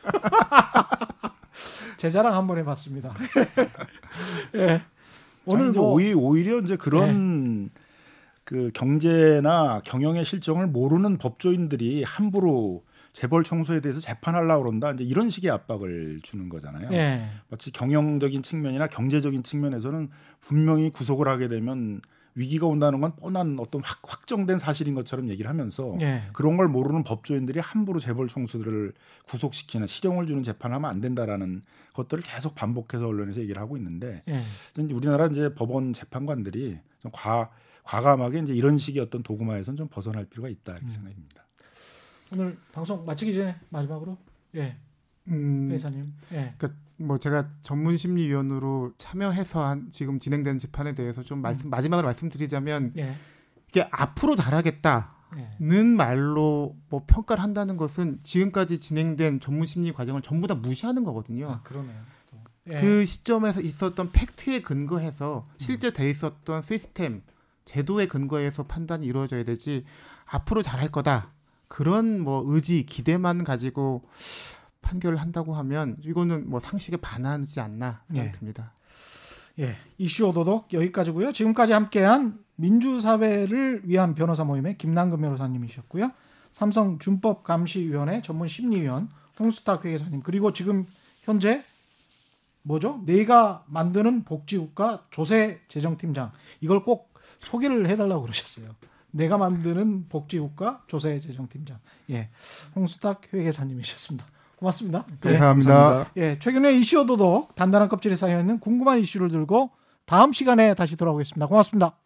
제 자랑 한번 해봤습니다. 예. 오늘 오늘 뭐 오히- 오히려 이제 그런 그 경제나 경영의 실정을 모르는 법조인들이 함부로 재벌 청소에 대해서 재판하려고 그런다. 이제 이런 식의 압박을 주는 거잖아요. 예. 마치 경영적인 측면이나 경제적인 측면에서는 분명히 구속을 하게 되면 위기가 온다는 건 뻔한 어떤 확, 확정된 사실인 것처럼 얘기를 하면서 예. 그런 걸 모르는 법조인들이 함부로 재벌 총수들을 구속시키는 실형을 주는 재판하면 안 된다라는 것들을 계속 반복해서 언론에서 얘기를 하고 있는데 예. 우리나라 이제 법원 재판관들이 좀 과, 과감하게 이제 이런 식의 어떤 도구마에선 좀 벗어날 필요가 있다 이렇게 음. 생각입니다. 오늘 방송 마치기 전에 마지막으로 예. 음, 회사님. 예. 뭐 제가 전문 심리위원으로 참여해서 한 지금 진행되는 재판에 대해서 좀 말씀 마지막으로 말씀드리자면 예. 이게 앞으로 잘하겠다는 예. 말로 뭐 평가를 한다는 것은 지금까지 진행된 전문 심리 과정을 전부 다 무시하는 거거든요. 아 그러네요. 또. 예. 그 시점에서 있었던 팩트에 근거해서 실제 돼 있었던 시스템 제도에 근거해서 판단이 이루어져야 되지 앞으로 잘할 거다 그런 뭐 의지 기대만 가지고 판결을 한다고 하면 이거는 뭐 상식에 반하지 않나 예. 생각이 듭니다. 예, 이슈 오도독 여기까지고요. 지금까지 함께한 민주사회를 위한 변호사 모임의 김남근 변호사님이셨고요. 삼성 준법 감시위원회 전문 심리위원 홍수탁 회계사님 그리고 지금 현재 뭐죠? 내가 만드는 복지국가 조세 재정팀장 이걸 꼭 소개를 해달라고 그러셨어요. 내가 만드는 복지국가 조세 재정팀장 예, 홍수탁 회계사님이셨습니다. 고맙습니다. 예. 감사합니다. 예, 최근에 이슈 오도독 단단한 껍질에 쌓여 있는 궁금한 이슈를 들고 다음 시간에 다시 돌아오겠습니다. 고맙습니다.